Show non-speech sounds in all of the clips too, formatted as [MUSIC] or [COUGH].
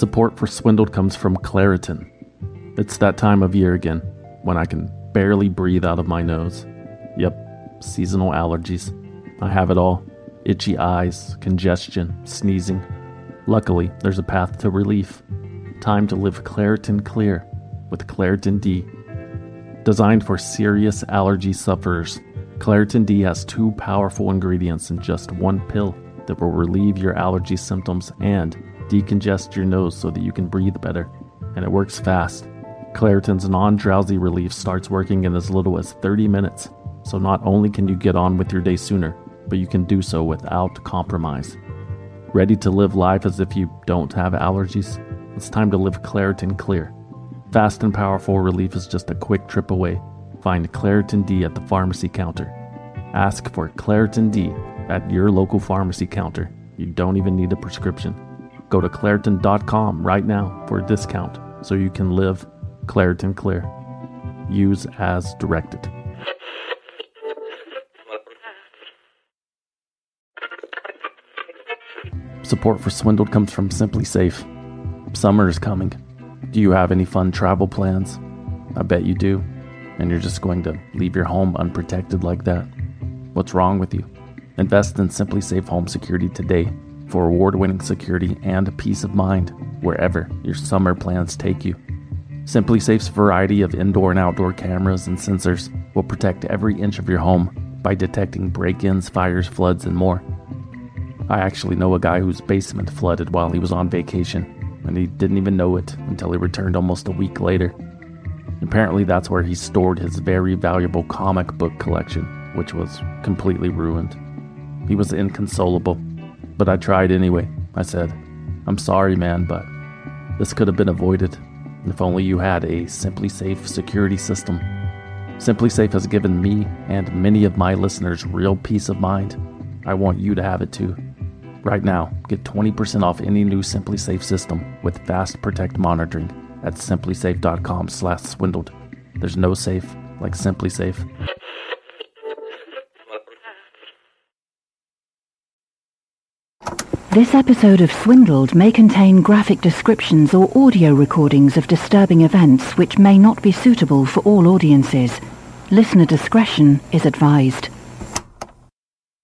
Support for Swindled comes from Claritin. It's that time of year again when I can barely breathe out of my nose. Yep, seasonal allergies. I have it all itchy eyes, congestion, sneezing. Luckily, there's a path to relief. Time to live Claritin Clear with Claritin D. Designed for serious allergy sufferers, Claritin D has two powerful ingredients in just one pill that will relieve your allergy symptoms and decongest your nose so that you can breathe better. And it works fast. Claritin's non drowsy relief starts working in as little as 30 minutes, so not only can you get on with your day sooner, but you can do so without compromise. Ready to live life as if you don't have allergies? It's time to live Claritin Clear. Fast and powerful relief is just a quick trip away. Find Claritin D at the pharmacy counter. Ask for Claritin D at your local pharmacy counter. You don't even need a prescription. Go to Claritin.com right now for a discount so you can live Claritin Clear. Use as directed. Support for Swindled comes from SimpliSafe. Summer is coming. Do you have any fun travel plans? I bet you do. And you're just going to leave your home unprotected like that. What's wrong with you? Invest in SimpliSafe Home Security today for award winning security and peace of mind wherever your summer plans take you. SimpliSafe's variety of indoor and outdoor cameras and sensors will protect every inch of your home by detecting break ins, fires, floods, and more. I actually know a guy whose basement flooded while he was on vacation, and he didn't even know it until he returned almost a week later. Apparently, that's where he stored his very valuable comic book collection, which was completely ruined. He was inconsolable, but I tried anyway. I said, I'm sorry, man, but this could have been avoided if only you had a SimpliSafe security system. SimpliSafe has given me and many of my listeners real peace of mind. I want you to have it too. Right now, get 20% off any new SimpliSafe system with Fast Protect monitoring at simplisafe.com/swindled. There's no safe like SimpliSafe. This episode of Swindled may contain graphic descriptions or audio recordings of disturbing events which may not be suitable for all audiences. Listener discretion is advised.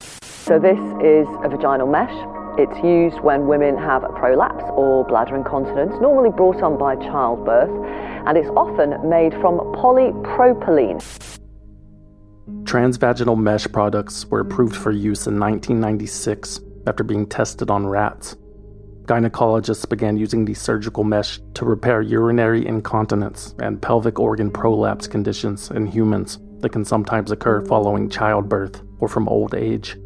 So this is a vaginal mesh. It's used when women have a prolapse or bladder incontinence, normally brought on by childbirth, and it's often made from polypropylene. Transvaginal mesh products were approved for use in 1996 after being tested on rats. Gynecologists began using the surgical mesh to repair urinary incontinence and pelvic organ prolapse conditions in humans that can sometimes occur following childbirth or from old age.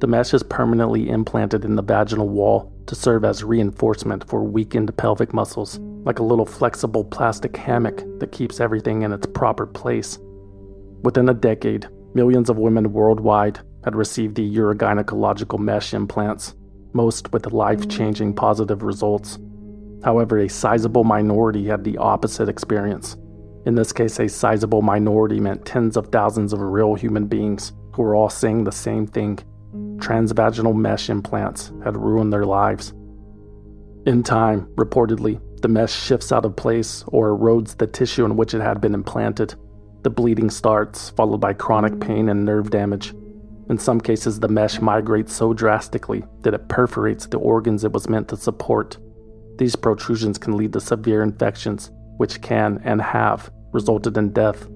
The mesh is permanently implanted in the vaginal wall to serve as reinforcement for weakened pelvic muscles, like a little flexible plastic hammock that keeps everything in its proper place. Within a decade, millions of women worldwide had received the urogynecological mesh implants, most with life changing mm. positive results. However, a sizable minority had the opposite experience. In this case, a sizable minority meant tens of thousands of real human beings who were all saying the same thing transvaginal mesh implants had ruined their lives. In time, reportedly, the mesh shifts out of place or erodes the tissue in which it had been implanted. The bleeding starts, followed by chronic mm. pain and nerve damage. In some cases, the mesh migrates so drastically that it perforates the organs it was meant to support. These protrusions can lead to severe infections, which can and have resulted in death.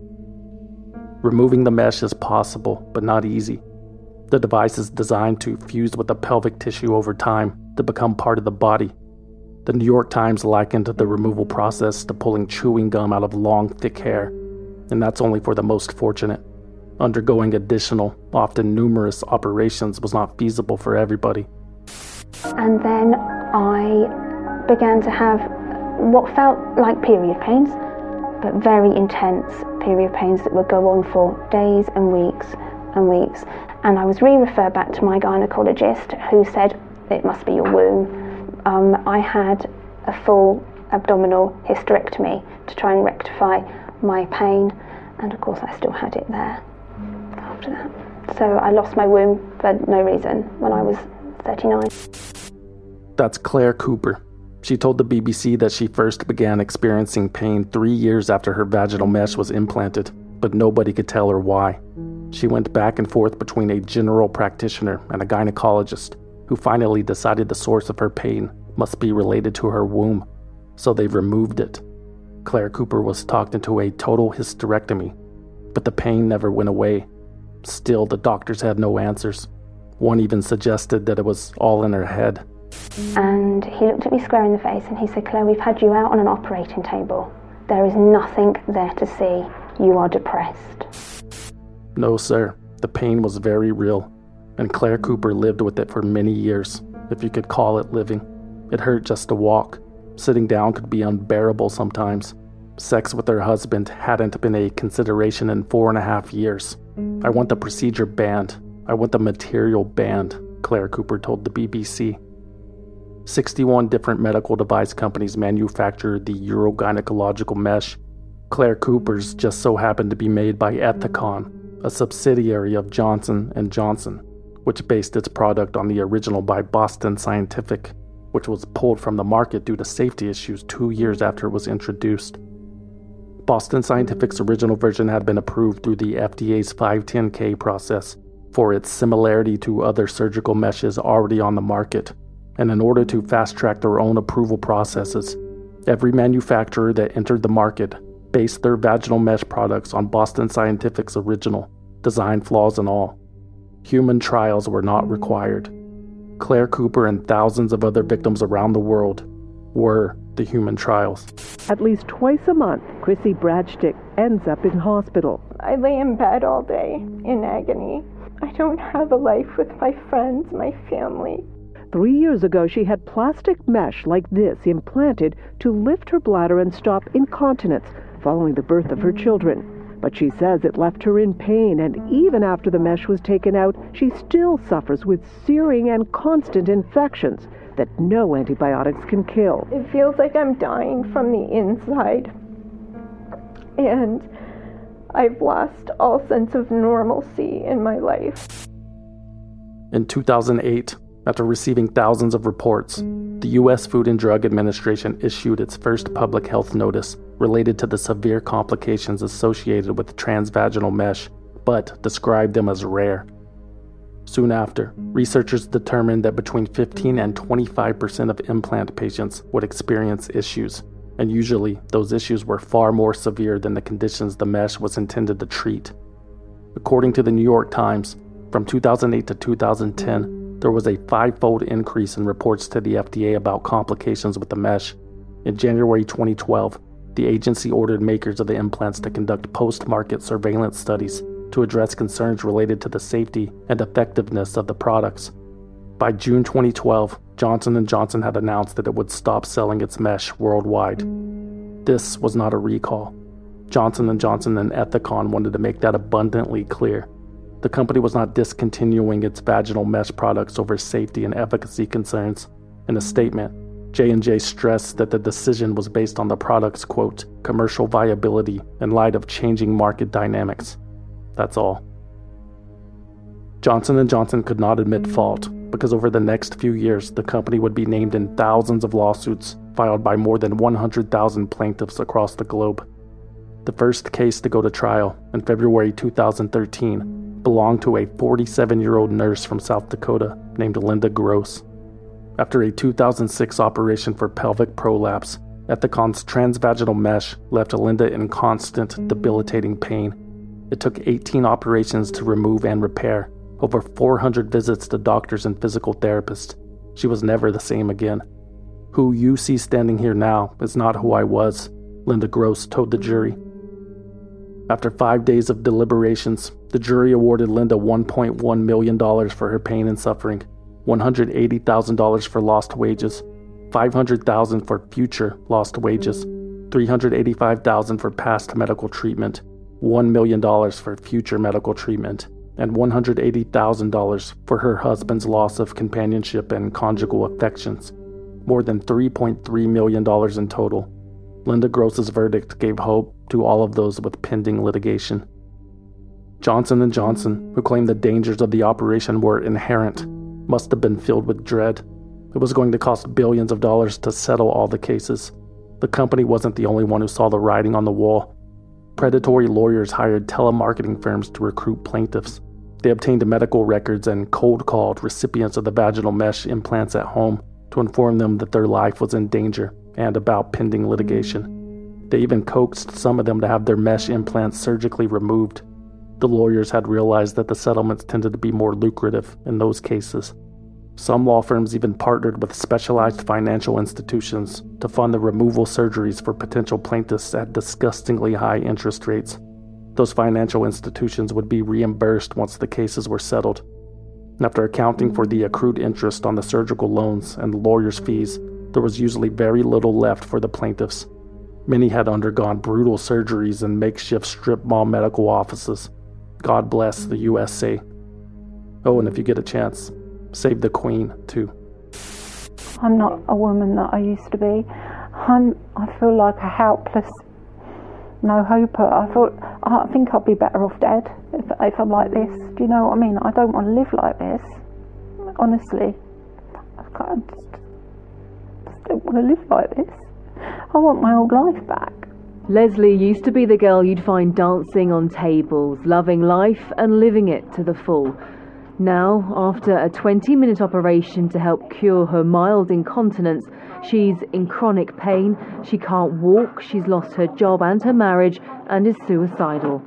Removing the mesh is possible, but not easy. The device is designed to fuse with the pelvic tissue over time to become part of the body. The New York Times likened the removal process to pulling chewing gum out of long, thick hair, and that's only for the most fortunate. Undergoing additional, often numerous operations was not feasible for everybody. And then I began to have what felt like period pains, but very intense period pains that would go on for days and weeks and weeks. And I was re referred back to my gynecologist who said it must be your womb. Um, I had a full abdominal hysterectomy to try and rectify my pain, and of course, I still had it there after that. So I lost my womb for no reason when I was 39. That's Claire Cooper. She told the BBC that she first began experiencing pain three years after her vaginal mesh was implanted, but nobody could tell her why. She went back and forth between a general practitioner and a gynecologist, who finally decided the source of her pain must be related to her womb, so they removed it. Claire Cooper was talked into a total hysterectomy, but the pain never went away. Still, the doctors had no answers. One even suggested that it was all in her head. And he looked at me square in the face and he said, Claire, we've had you out on an operating table. There is nothing there to see. You are depressed. No, sir. The pain was very real, and Claire Cooper lived with it for many years, if you could call it living. It hurt just to walk. Sitting down could be unbearable sometimes. Sex with her husband hadn't been a consideration in four and a half years. I want the procedure banned. I want the material banned, Claire Cooper told the BBC. 61 different medical device companies manufacture the urogynecological mesh. Claire Cooper's just so happened to be made by Ethicon, a subsidiary of Johnson & Johnson, which based its product on the original by Boston Scientific, which was pulled from the market due to safety issues 2 years after it was introduced. Boston Scientific's original version had been approved through the FDA's 510K process for its similarity to other surgical meshes already on the market and in order to fast track their own approval processes, every manufacturer that entered the market based their vaginal mesh products on Boston Scientific's original, design flaws and all. Human trials were not required. Claire Cooper and thousands of other victims around the world were the human trials. At least twice a month, Chrissy Bradstick ends up in hospital. I lay in bed all day in agony. I don't have a life with my friends, my family. Three years ago, she had plastic mesh like this implanted to lift her bladder and stop incontinence following the birth of her children. But she says it left her in pain, and even after the mesh was taken out, she still suffers with searing and constant infections that no antibiotics can kill. It feels like I'm dying from the inside. And I've lost all sense of normalcy in my life. In 2008, after receiving thousands of reports, the U.S. Food and Drug Administration issued its first public health notice related to the severe complications associated with transvaginal mesh, but described them as rare. Soon after, researchers determined that between 15 and 25% of implant patients would experience issues, and usually those issues were far more severe than the conditions the mesh was intended to treat. According to the New York Times, from 2008 to 2010, there was a five fold increase in reports to the FDA about complications with the mesh. In January 2012, the agency ordered makers of the implants to conduct post market surveillance studies to address concerns related to the safety and effectiveness of the products. By June 2012, Johnson & Johnson had announced that it would stop selling its mesh worldwide. This was not a recall. Johnson & Johnson and Ethicon wanted to make that abundantly clear. The company was not discontinuing its vaginal mesh products over safety and efficacy concerns. In a statement, J&J stressed that the decision was based on the product's quote, commercial viability in light of changing market dynamics. That's all. Johnson & Johnson could not admit fault because over the next few years the company would be named in thousands of lawsuits filed by more than 100,000 plaintiffs across the globe. The first case to go to trial in February 2013 belonged to a 47 year old nurse from South Dakota named Linda Gross. After a 2006 operation for pelvic prolapse, Ethicon's transvaginal mesh left Linda in constant, debilitating pain. It took 18 operations to remove and repair, over 400 visits to doctors and physical therapists. She was never the same again. Who you see standing here now is not who I was, Linda Gross told the jury. After five days of deliberations, the jury awarded Linda $1.1 million for her pain and suffering, $180,000 for lost wages, $500,000 for future lost wages, $385,000 for past medical treatment, $1 million for future medical treatment, and $180,000 for her husband's loss of companionship and conjugal affections. More than $3.3 million in total. Linda Gross's verdict gave hope to all of those with pending litigation. Johnson & Johnson, who claimed the dangers of the operation were inherent, must have been filled with dread. It was going to cost billions of dollars to settle all the cases. The company wasn't the only one who saw the writing on the wall. Predatory lawyers hired telemarketing firms to recruit plaintiffs. They obtained medical records and cold called recipients of the vaginal mesh implants at home to inform them that their life was in danger and about pending litigation. They even coaxed some of them to have their mesh implants surgically removed. The lawyers had realized that the settlements tended to be more lucrative in those cases. Some law firms even partnered with specialized financial institutions to fund the removal surgeries for potential plaintiffs at disgustingly high interest rates. Those financial institutions would be reimbursed once the cases were settled. After accounting for the accrued interest on the surgical loans and the lawyers' fees, there was usually very little left for the plaintiffs. Many had undergone brutal surgeries in makeshift strip mall medical offices. God bless the USA. Oh, and if you get a chance, save the Queen, too. I'm not a woman that I used to be. I'm, I feel like a helpless no hope. I thought, I think I'd be better off dead if, if I'm like this. Do you know what I mean? I don't want to live like this. Honestly, I can't, just, just don't want to live like this. I want my old life back. Leslie used to be the girl you'd find dancing on tables, loving life and living it to the full. Now, after a 20 minute operation to help cure her mild incontinence, She's in chronic pain, she can't walk, she's lost her job and her marriage, and is suicidal.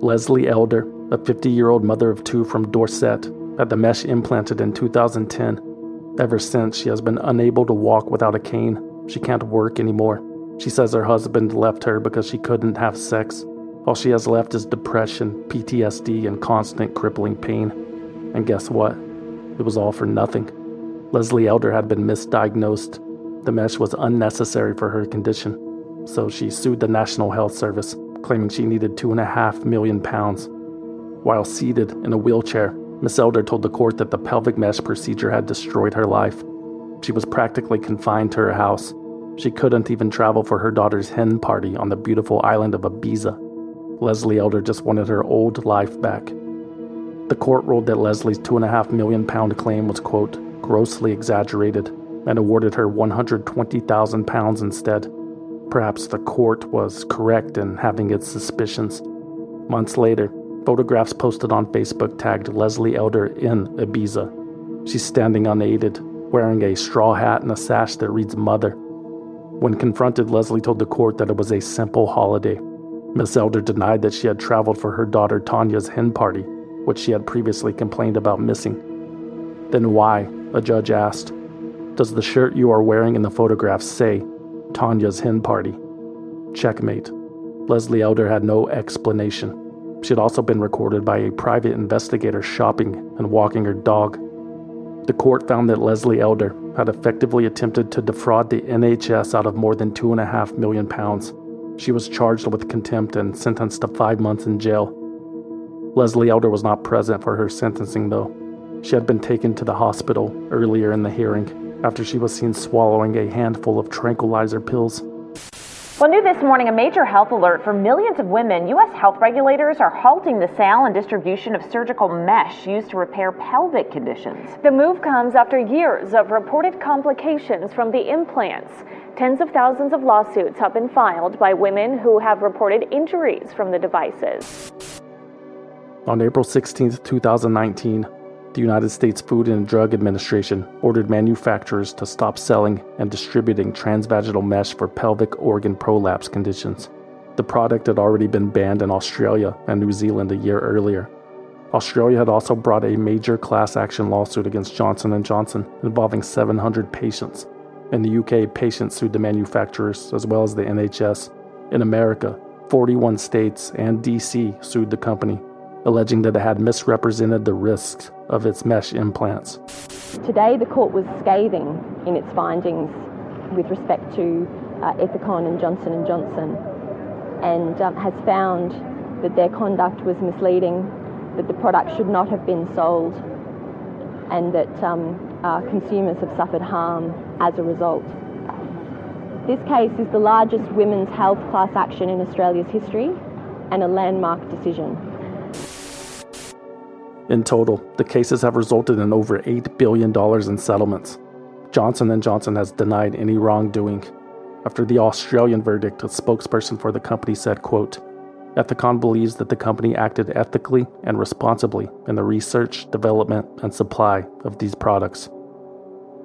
Leslie Elder, a 50 year old mother of two from Dorset, had the mesh implanted in 2010. Ever since, she has been unable to walk without a cane. She can't work anymore. She says her husband left her because she couldn't have sex. All she has left is depression, PTSD, and constant crippling pain. And guess what? It was all for nothing. Leslie Elder had been misdiagnosed. The mesh was unnecessary for her condition, so she sued the National Health Service, claiming she needed two and a half million pounds. While seated in a wheelchair, Miss Elder told the court that the pelvic mesh procedure had destroyed her life. She was practically confined to her house. She couldn't even travel for her daughter's hen party on the beautiful island of Ibiza. Leslie Elder just wanted her old life back. The court ruled that Leslie's two and a half million pound claim was, quote, grossly exaggerated and awarded her 120,000 pounds instead. Perhaps the court was correct in having its suspicions. Months later, photographs posted on Facebook tagged Leslie Elder in Ibiza. She's standing unaided, wearing a straw hat and a sash that reads Mother. When confronted, Leslie told the court that it was a simple holiday. Miss Elder denied that she had traveled for her daughter Tanya's hen party, which she had previously complained about missing. Then why, a judge asked, does the shirt you are wearing in the photograph say Tanya's hen party? Checkmate. Leslie Elder had no explanation. She had also been recorded by a private investigator shopping and walking her dog. The court found that Leslie Elder had effectively attempted to defraud the NHS out of more than two and a half million pounds. She was charged with contempt and sentenced to five months in jail. Leslie Elder was not present for her sentencing, though. She had been taken to the hospital earlier in the hearing after she was seen swallowing a handful of tranquilizer pills. Well, new this morning, a major health alert for millions of women. U.S. health regulators are halting the sale and distribution of surgical mesh used to repair pelvic conditions. The move comes after years of reported complications from the implants. Tens of thousands of lawsuits have been filed by women who have reported injuries from the devices. On April 16, 2019, the United States Food and Drug Administration ordered manufacturers to stop selling and distributing transvaginal mesh for pelvic organ prolapse conditions. The product had already been banned in Australia and New Zealand a year earlier. Australia had also brought a major class action lawsuit against Johnson & Johnson involving 700 patients. In the UK, patients sued the manufacturers as well as the NHS. In America, 41 states and DC sued the company, alleging that it had misrepresented the risks of its mesh implants. Today, the court was scathing in its findings with respect to uh, Ethicon and Johnson & Johnson and um, has found that their conduct was misleading, that the product should not have been sold and that um, uh, consumers have suffered harm as a result. This case is the largest women's health class action in Australia's history and a landmark decision. In total, the cases have resulted in over $8 billion in settlements. Johnson & Johnson has denied any wrongdoing. After the Australian verdict, a spokesperson for the company said, quote, Ethicon believes that the company acted ethically and responsibly in the research, development, and supply of these products.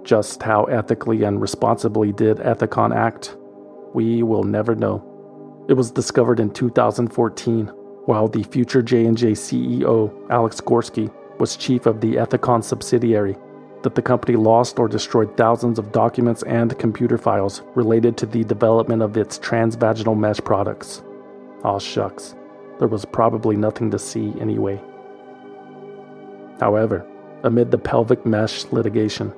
Just how ethically and responsibly did Ethicon act? We will never know. It was discovered in 2014 while the future J&J CEO, Alex Gorsky, was chief of the Ethicon subsidiary, that the company lost or destroyed thousands of documents and computer files related to the development of its transvaginal mesh products. Aw shucks, there was probably nothing to see anyway. However, amid the pelvic mesh litigation,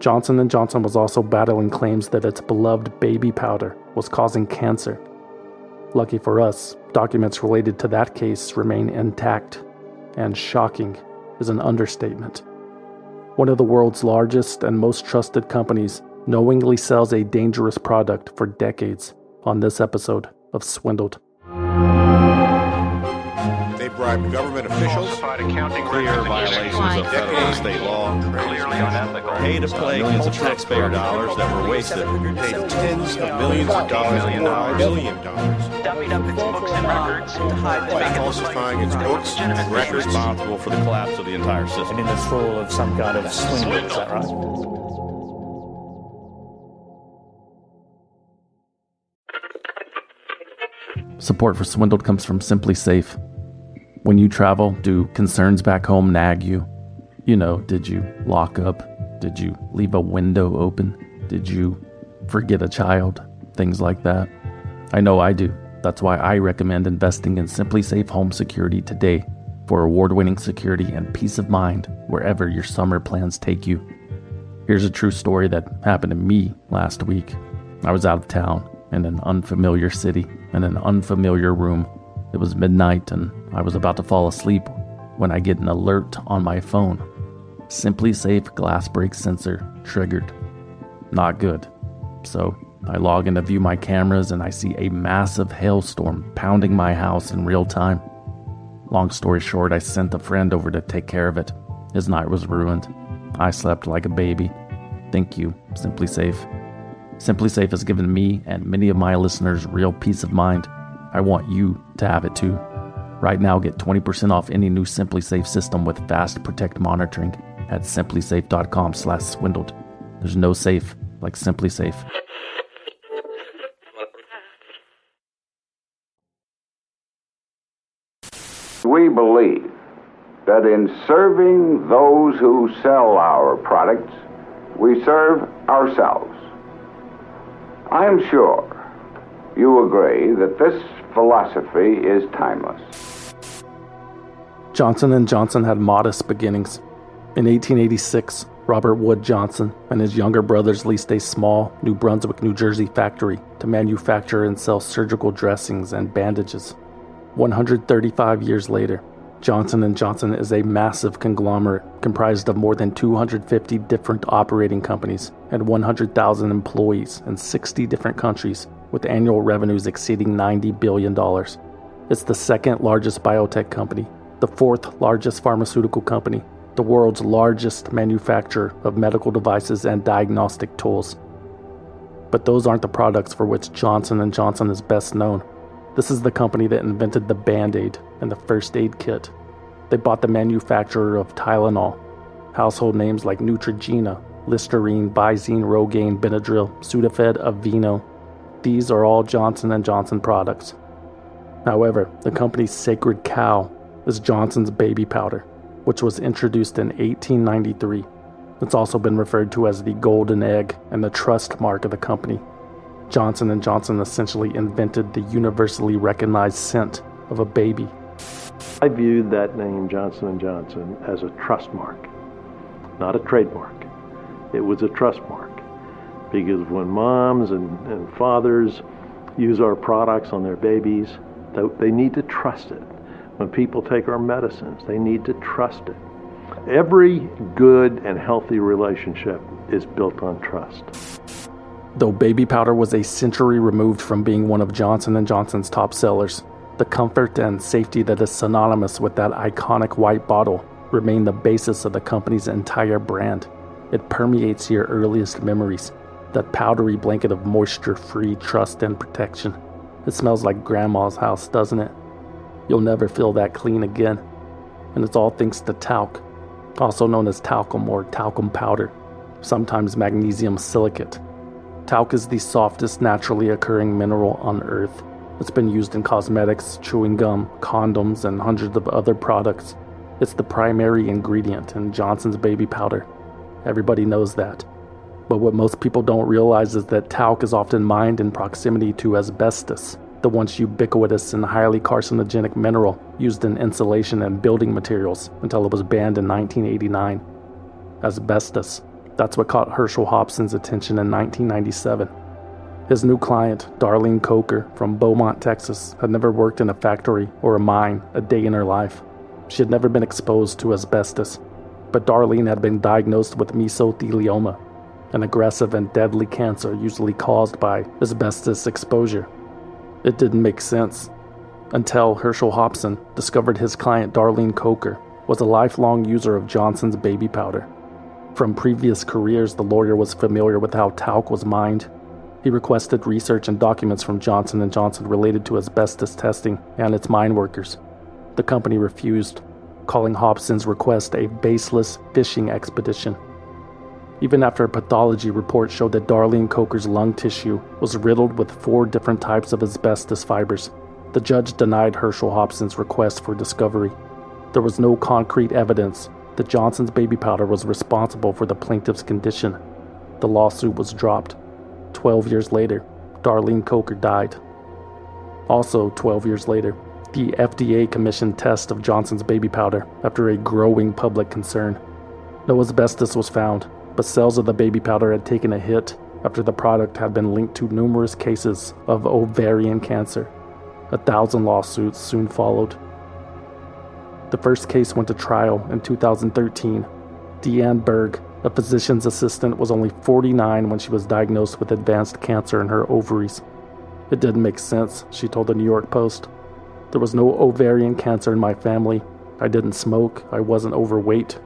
Johnson & Johnson was also battling claims that its beloved baby powder was causing cancer Lucky for us, documents related to that case remain intact, and shocking is an understatement. One of the world's largest and most trusted companies knowingly sells a dangerous product for decades on this episode of Swindled bribe government officials, clear violations of federal and state law, clearly unethical, pay to play millions of taxpayer dollars that were wasted, paid tens of millions of dollars million dollars, billion dollars, dummied up its books and records. to hide the by falsifying its books and records, responsible for the collapse of the entire system. And in this role of some kind of swindle, is that right? Support for Swindled comes from SimpliSafe. When you travel, do concerns back home nag you? You know, did you lock up? Did you leave a window open? Did you forget a child? Things like that. I know I do. That's why I recommend investing in SimpliSafe Home Security today for award winning security and peace of mind wherever your summer plans take you. Here's a true story that happened to me last week. I was out of town in an unfamiliar city in an unfamiliar room it was midnight and I was about to fall asleep when I get an alert on my phone. SimpliSafe glass break sensor triggered. Not good. So I log in to view my cameras and I see a massive hailstorm pounding my house in real time. Long story short, I sent a friend over to take care of it. His night was ruined. I slept like a baby. Thank you, SimpliSafe. Simply Safe has given me and many of my listeners real peace of mind. I want you to have it too. Right now, get 20% off any new SimpliSafe system with Fast Protect monitoring at simplisafe.com/swindled. There's no safe like SimpliSafe. We believe that in serving those who sell our products, we serve ourselves. I am sure you agree that this philosophy is timeless. Johnson & Johnson had modest beginnings. In 1886, Robert Wood Johnson and his younger brothers leased a small New Brunswick, New Jersey factory to manufacture and sell surgical dressings and bandages. 135 years later, Johnson & Johnson is a massive conglomerate comprised of more than 250 different operating companies and 100,000 employees in 60 different countries with annual revenues exceeding $90 billion. It's the second largest biotech company, the fourth largest pharmaceutical company, the world's largest manufacturer of medical devices and diagnostic tools. But those aren't the products for which Johnson & Johnson is best known. This is the company that invented the Band-Aid and the first aid kit. They bought the manufacturer of Tylenol, household names like Neutrogena, Listerine, Visine, Rogaine, Benadryl, Sudafed, Aveeno, these are all Johnson & Johnson products. However, the company's sacred cow is Johnson's baby powder, which was introduced in 1893. It's also been referred to as the golden egg and the trust mark of the company. Johnson & Johnson essentially invented the universally recognized scent of a baby. I viewed that name Johnson & Johnson as a trust mark, not a trademark. It was a trust mark because when moms and, and fathers use our products on their babies, they need to trust it. When people take our medicines, they need to trust it. Every good and healthy relationship is built on trust. Though baby powder was a century removed from being one of Johnson & Johnson's top sellers, the comfort and safety that is synonymous with that iconic white bottle remain the basis of the company's entire brand. It permeates your earliest memories, that powdery blanket of moisture free trust and protection. It smells like grandma's house, doesn't it? You'll never feel that clean again. And it's all thanks to talc, also known as talcum or talcum powder, sometimes magnesium silicate. Talc is the softest naturally occurring mineral on Earth. It's been used in cosmetics, chewing gum, condoms, and hundreds of other products. It's the primary ingredient in Johnson's baby powder. Everybody knows that. But what most people don't realize is that talc is often mined in proximity to asbestos, the once ubiquitous and highly carcinogenic mineral used in insulation and building materials until it was banned in 1989. Asbestos. That's what caught Herschel Hobson's attention in 1997. His new client, Darlene Coker from Beaumont, Texas, had never worked in a factory or a mine a day in her life. She had never been exposed to asbestos, but Darlene had been diagnosed with mesothelioma, an aggressive and deadly cancer usually caused by asbestos exposure. It didn't make sense until Herschel Hobson discovered his client Darlene Coker was a lifelong user of Johnson's baby powder. From previous careers, the lawyer was familiar with how talc was mined. He requested research and documents from Johnson & Johnson related to asbestos testing and its mine workers. The company refused, calling Hobson's request a baseless fishing expedition. Even after a pathology report showed that Darlene Coker's lung tissue was riddled with four different types of asbestos fibers, the judge denied Herschel Hobson's request for discovery. There was no concrete evidence that Johnson's baby powder was responsible for the plaintiff's condition. The lawsuit was dropped. Twelve years later, Darlene Coker died. Also, 12 years later, the FDA commissioned tests of Johnson's baby powder after a growing public concern. No asbestos was found, but sales of the baby powder had taken a hit after the product had been linked to numerous cases of ovarian cancer. A thousand lawsuits soon followed. The first case went to trial in 2013. Deanne Berg, a physician's assistant, was only 49 when she was diagnosed with advanced cancer in her ovaries. It didn't make sense, she told the New York Post. There was no ovarian cancer in my family. I didn't smoke. I wasn't overweight.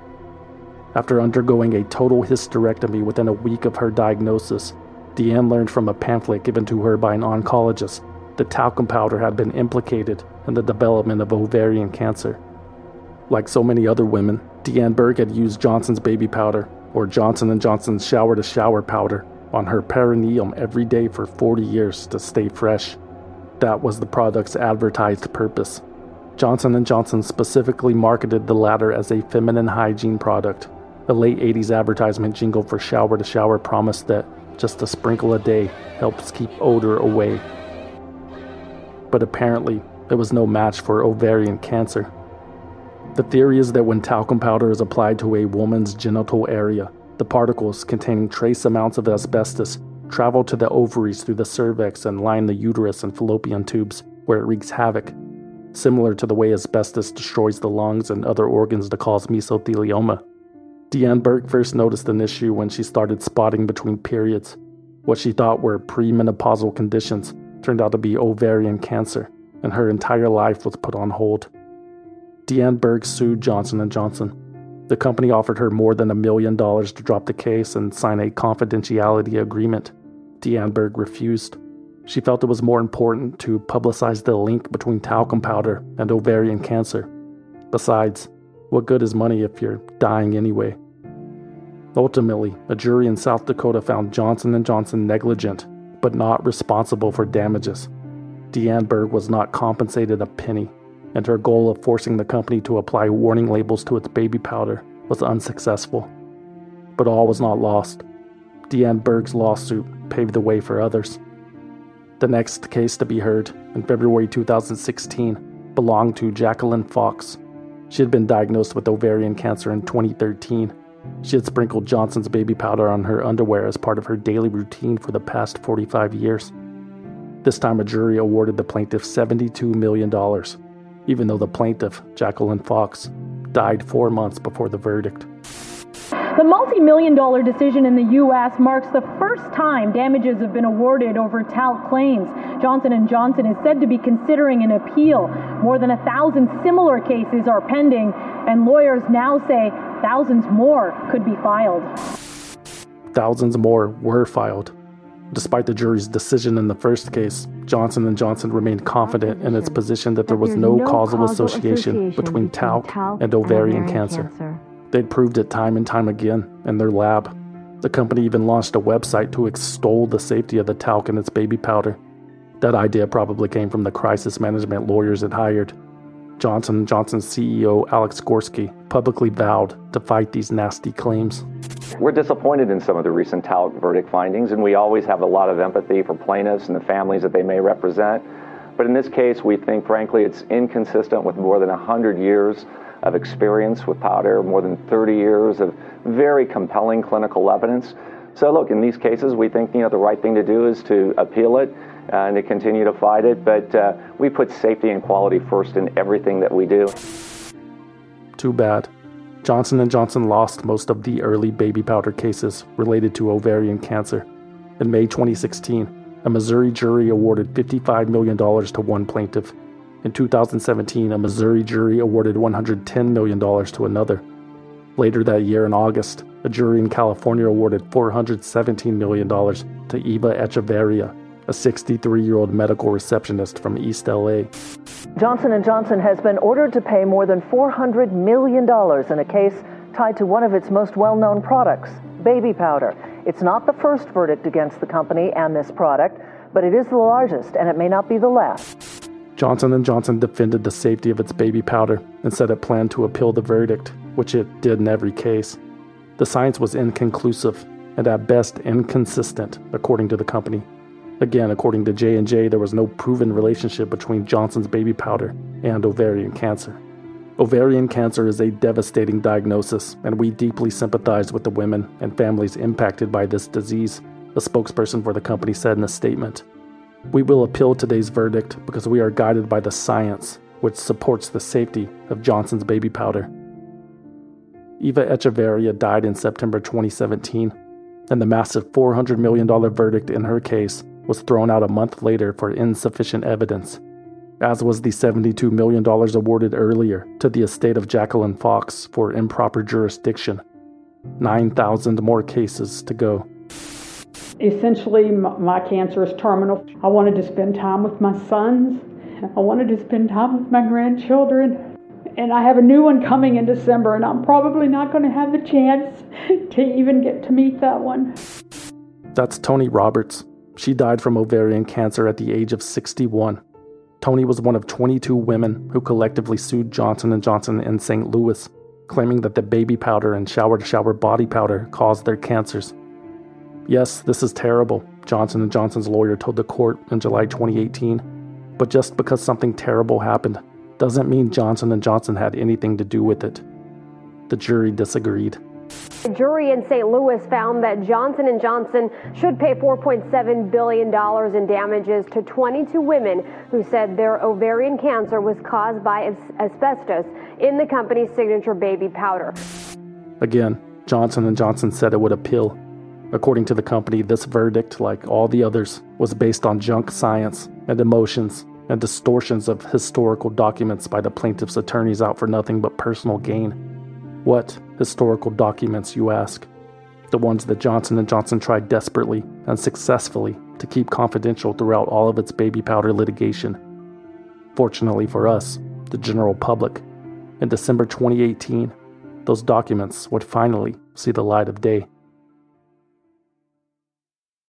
After undergoing a total hysterectomy within a week of her diagnosis, Deanne learned from a pamphlet given to her by an oncologist that talcum powder had been implicated in the development of ovarian cancer. Like so many other women, Deanne Berg had used Johnson's baby powder, or Johnson & Johnson's shower to shower powder, on her perineum every day for 40 years to stay fresh. That was the product's advertised purpose. Johnson & Johnson specifically marketed the latter as a feminine hygiene product. A late 80s advertisement jingle for shower to shower promised that just a sprinkle a day helps keep odor away. But apparently, it was no match for ovarian cancer. The theory is that when talcum powder is applied to a woman's genital area, the particles containing trace amounts of asbestos travel to the ovaries through the cervix and line the uterus and fallopian tubes, where it wreaks havoc, similar to the way asbestos destroys the lungs and other organs to cause mesothelioma. Deanne Berg first noticed an issue when she started spotting between periods. What she thought were premenopausal conditions turned out to be ovarian cancer, and her entire life was put on hold. Deanne Berg sued Johnson & Johnson. The company offered her more than a million dollars to drop the case and sign a confidentiality agreement. Deanne Berg refused. She felt it was more important to publicize the link between talcum powder and ovarian cancer. Besides, what good is money if you're dying anyway? Ultimately, a jury in South Dakota found Johnson & Johnson negligent, but not responsible for damages. Deanne Berg was not compensated a penny, and her goal of forcing the company to apply warning labels to its baby powder was unsuccessful. But all was not lost. Deanne Berg's lawsuit paved the way for others. The next case to be heard, in February 2016, belonged to Jacqueline Fox. She had been diagnosed with ovarian cancer in 2013. She had sprinkled Johnson's baby powder on her underwear as part of her daily routine for the past 45 years. This time, a jury awarded the plaintiff $72 million, even though the plaintiff, Jacqueline Fox, died four months before the verdict. The multi-million dollar decision in the U.S. marks the first time damages have been awarded over talc claims. Johnson & Johnson is said to be considering an appeal. More than a thousand similar cases are pending, and lawyers now say thousands more could be filed. Thousands more were filed. Despite the jury's decision in the first case, Johnson & Johnson remained confident in its position that there was no, causal, association, between talc, and ovarian cancer. They'd proved it time and time again in their lab. The company even launched a website to extol the safety of the talc in its baby powder. That idea probably came from the crisis management lawyers it hired. Johnson & Johnson's CEO Alex Gorsky publicly vowed to fight these nasty claims. We're disappointed in some of the recent talc verdict findings, and we always have a lot of empathy for plaintiffs and the families that they may represent. But in this case, we think, frankly, it's inconsistent with more than 100 years of experience with powder, more than 30 years of very compelling clinical evidence. So, look, in these cases, we think you know the right thing to do is to appeal it and to continue to fight it. But uh, we put safety and quality first in everything that we do. Too bad. Johnson & Johnson lost most of the early baby powder cases related to ovarian cancer. In May 2016, a Missouri jury awarded $55 million to one plaintiff. In 2017, a Missouri jury awarded $110 million to another. Later that year, in August, a jury in California awarded $417 million to Eva Echeverria, a 63-year-old medical receptionist from East LA. Johnson & Johnson has been ordered to pay more than $400 million in a case tied to one of its most well-known products, baby powder. It's not the first verdict against the company and this product, but it is the largest and it may not be the last. Johnson & Johnson defended the safety of its baby powder and said it planned to appeal the verdict, which it did in every case. The science was inconclusive and at best inconsistent, according to the company. Again, according to J&J, there was no proven relationship between Johnson's baby powder and ovarian cancer. Ovarian cancer is a devastating diagnosis, and we deeply sympathize with the women and families impacted by this disease, a spokesperson for the company said in a statement. We will appeal today's verdict because we are guided by the science, which supports the safety of Johnson's baby powder. Eva Echeverria died in September 2017, and the massive $400 million verdict in her case was thrown out a month later for insufficient evidence, as was the $72 million awarded earlier to the estate of Jacqueline Fox for improper jurisdiction. 9,000 more cases to go. Essentially, my cancer is terminal. I wanted to spend time with my sons. I wanted to spend time with my grandchildren. And I have a new one coming in December, and I'm probably not going to have the chance [LAUGHS] to even get to meet that one. That's Tony Roberts, she died from ovarian cancer at the age of 61. Tony was one of 22 women who collectively sued Johnson & Johnson in St. Louis, claiming that the baby powder and shower-to-shower body powder caused their cancers. Yes, this is terrible, Johnson & Johnson's lawyer told the court in July 2018. But just because something terrible happened doesn't mean Johnson & Johnson had anything to do with it. The jury disagreed. A jury in St. Louis found that Johnson & Johnson should pay $4.7 billion in damages to 22 women who said their ovarian cancer was caused by asbestos in the company's signature baby powder. Again, Johnson & Johnson said it would appeal. According to the company, this verdict, like all the others, was based on junk science and emotions and distortions of historical documents by the plaintiff's attorneys out for nothing but personal gain. What historical documents, you ask? The ones that Johnson & Johnson tried desperately and successfully to keep confidential throughout all of its baby powder litigation. Fortunately for us, the general public, in December 2018, those documents would finally see the light of day.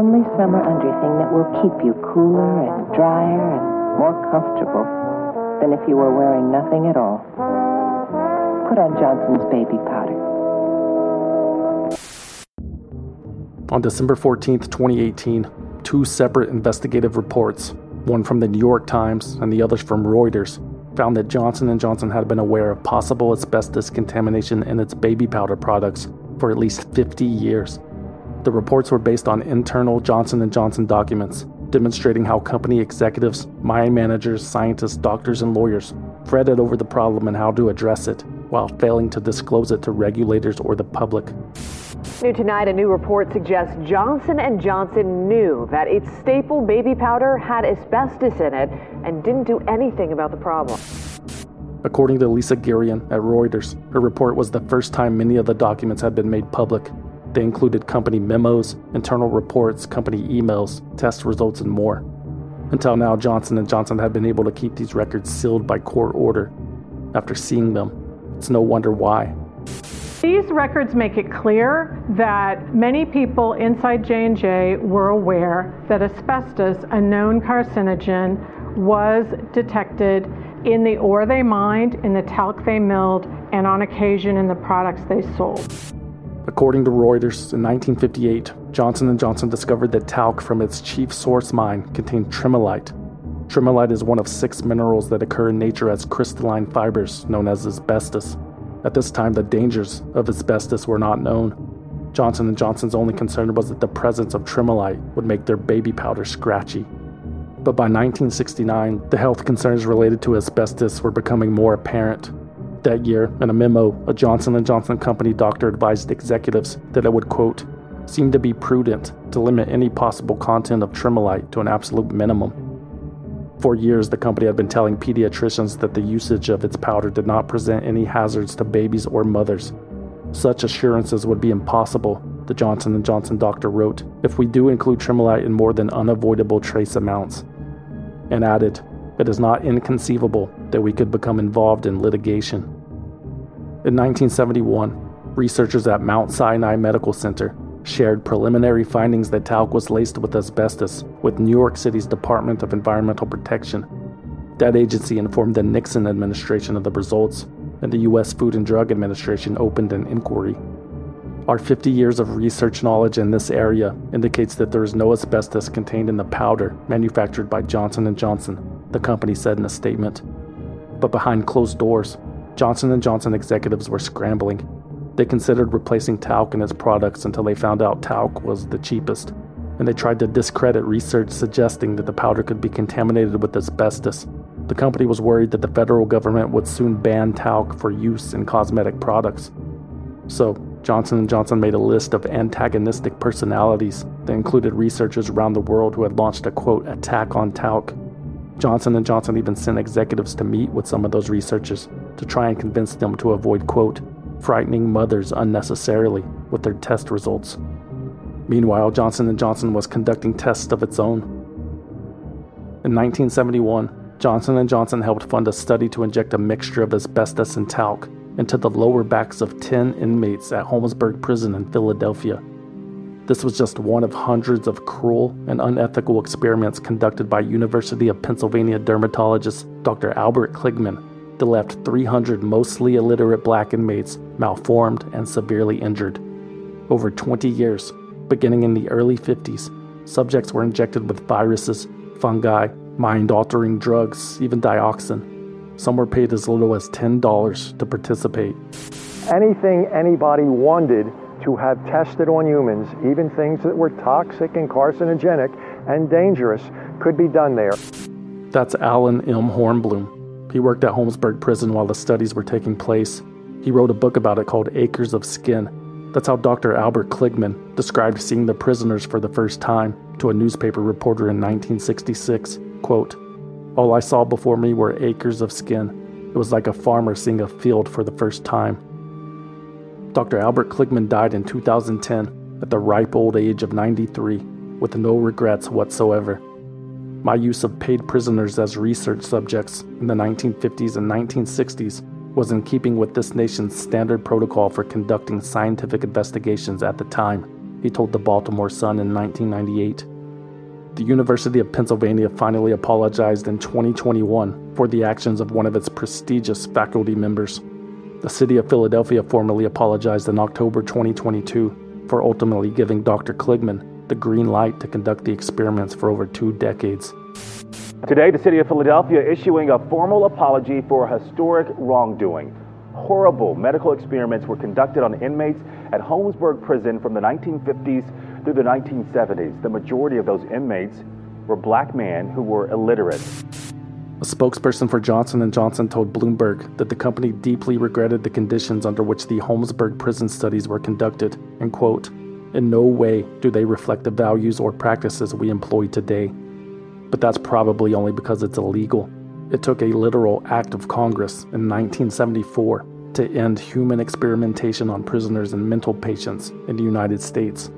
Only summer underthing that will keep you cooler and drier and more comfortable than if you were wearing nothing at all. Put on Johnson's baby powder. On December 14, 2018, two separate investigative reports, one from the New York Times and the other from Reuters, found that Johnson & Johnson had been aware of possible asbestos contamination in its baby powder products for at least 50 years. The reports were based on internal Johnson & Johnson documents demonstrating how company executives, mine managers, scientists, doctors, and lawyers fretted over the problem and how to address it while failing to disclose it to regulators or the public. New tonight, a new report suggests Johnson & Johnson knew that its staple baby powder had asbestos in it and didn't do anything about the problem. According to Lisa Girion at Reuters, her report was the first time many of the documents had been made public they included company memos, internal reports, company emails, test results, and more. Until now, Johnson & Johnson had been able to keep these records sealed by court order. After seeing them, it's no wonder why. These records make it clear that many people inside J&J were aware that asbestos, a known carcinogen, was detected in the ore they mined, in the talc they milled, and on occasion in the products they sold. According to Reuters, in 1958, Johnson & Johnson discovered that talc from its chief source mine contained tremolite. Tremolite is one of six minerals that occur in nature as crystalline fibers known as asbestos. At this time, the dangers of asbestos were not known. Johnson & Johnson's only concern was that the presence of tremolite would make their baby powder scratchy. But by 1969, the health concerns related to asbestos were becoming more apparent. That year, in a memo, a Johnson & Johnson company doctor advised executives that it would, quote, seem to be prudent to limit any possible content of tremolite to an absolute minimum. For years, the company had been telling pediatricians that the usage of its powder did not present any hazards to babies or mothers. Such assurances would be impossible, the Johnson & Johnson doctor wrote, if we do include tremolite in more than unavoidable trace amounts. And added, it is not inconceivable that we could become involved in litigation. In 1971, researchers at Mount Sinai Medical Center shared preliminary findings that talc was laced with asbestos with New York City's Department of Environmental Protection. That agency informed the Nixon administration of the results, and the U.S. Food and Drug Administration opened an inquiry. Our 50 years of research knowledge in this area indicates that there is no asbestos contained in the powder manufactured by Johnson & Johnson the company said in a statement. But behind closed doors, Johnson & Johnson executives were scrambling. They considered replacing talc in its products until they found out talc was the cheapest, and they tried to discredit research suggesting that the powder could be contaminated with asbestos. The company was worried that the federal government would soon ban talc for use in cosmetic products. So, Johnson & Johnson made a list of antagonistic personalities that included researchers around the world who had launched a quote attack on talc Johnson & Johnson even sent executives to meet with some of those researchers to try and convince them to avoid, quote, frightening mothers unnecessarily with their test results. Meanwhile, Johnson & Johnson was conducting tests of its own. In 1971, Johnson & Johnson helped fund a study to inject a mixture of asbestos and talc into the lower backs of 10 inmates at Holmesburg Prison in Philadelphia. This was just one of hundreds of cruel and unethical experiments conducted by University of Pennsylvania dermatologist Dr. Albert Kligman that left 300 mostly illiterate black inmates malformed and severely injured. Over 20 years, beginning in the early 50s, subjects were injected with viruses, fungi, mind altering drugs, even dioxin. Some were paid as little as $10 to participate. Anything anybody wanted to have tested on humans, even things that were toxic and carcinogenic and dangerous, could be done there. That's Alan M. Hornblum. He worked at Holmesburg Prison while the studies were taking place. He wrote a book about it called Acres of Skin. That's how Dr. Albert Kligman described seeing the prisoners for the first time to a newspaper reporter in 1966. Quote, All I saw before me were acres of skin. It was like a farmer seeing a field for the first time. Dr. Albert Kligman died in 2010 at the ripe old age of 93 with no regrets whatsoever. My use of paid prisoners as research subjects in the 1950s and 1960s was in keeping with this nation's standard protocol for conducting scientific investigations at the time, he told the Baltimore Sun in 1998. The University of Pennsylvania finally apologized in 2021 for the actions of one of its prestigious faculty members. The city of Philadelphia formally apologized in October 2022 for ultimately giving Dr. Kligman the green light to conduct the experiments for over two decades. Today, the city of Philadelphia issuing a formal apology for historic wrongdoing. Horrible medical experiments were conducted on inmates at Holmesburg Prison from the 1950s through the 1970s. The majority of those inmates were black men who were illiterate. A spokesperson for Johnson & Johnson told Bloomberg that the company deeply regretted the conditions under which the Holmesburg prison studies were conducted and quote, "In no way do they reflect the values or practices we employ today." but that's probably only because it's illegal. It took a literal act of Congress in 1974 to end human experimentation on prisoners and mental patients in the United States.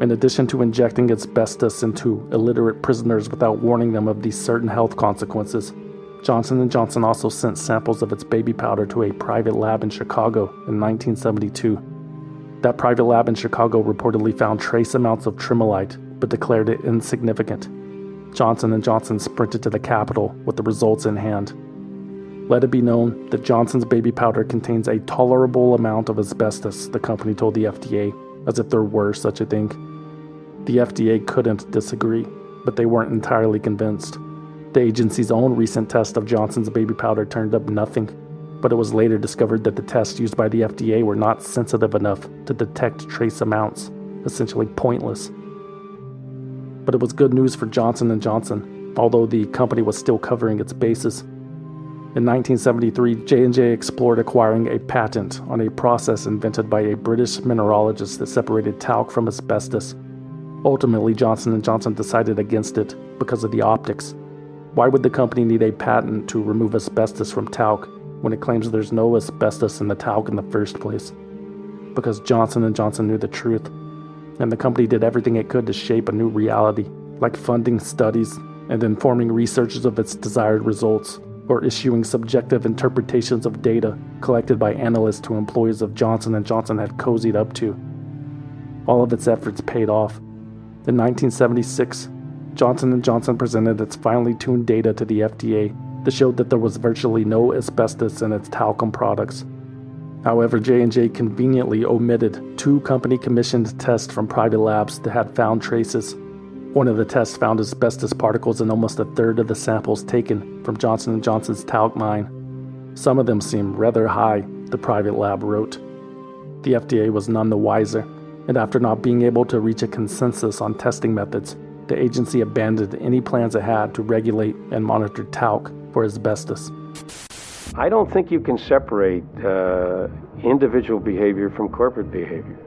In addition to injecting asbestos into illiterate prisoners without warning them of these certain health consequences, Johnson & Johnson also sent samples of its baby powder to a private lab in Chicago in 1972. That private lab in Chicago reportedly found trace amounts of tremolite but declared it insignificant. Johnson & Johnson sprinted to the Capitol with the results in hand. Let it be known that Johnson's baby powder contains a tolerable amount of asbestos, the company told the FDA, as if there were such a thing. The FDA couldn't disagree, but they weren't entirely convinced. The agency's own recent test of Johnson's baby powder turned up nothing, but it was later discovered that the tests used by the FDA were not sensitive enough to detect trace amounts, essentially pointless but it was good news for Johnson & Johnson, although the company was still covering its bases. In 1973, J&J explored acquiring a patent on a process invented by a British mineralogist that separated talc from asbestos. Ultimately, Johnson & Johnson decided against it because of the optics. Why would the company need a patent to remove asbestos from talc when it claims there's no asbestos in the talc in the first place? Because Johnson & Johnson knew the truth and the company did everything it could to shape a new reality, like funding studies and informing researchers of its desired results, or issuing subjective interpretations of data collected by analysts who employees of Johnson & Johnson had cozied up to. All of its efforts paid off. In 1976, Johnson & Johnson presented its finely tuned data to the FDA that showed that there was virtually no asbestos in its talcum products However, J&J conveniently omitted two company-commissioned tests from private labs that had found traces. One of the tests found asbestos particles in almost a third of the samples taken from Johnson & Johnson's talc mine. Some of them seem rather high, the private lab wrote. The FDA was none the wiser, and after not being able to reach a consensus on testing methods, the agency abandoned any plans it had to regulate and monitor talc for asbestos. I don't think you can separate uh, individual behavior from corporate behavior.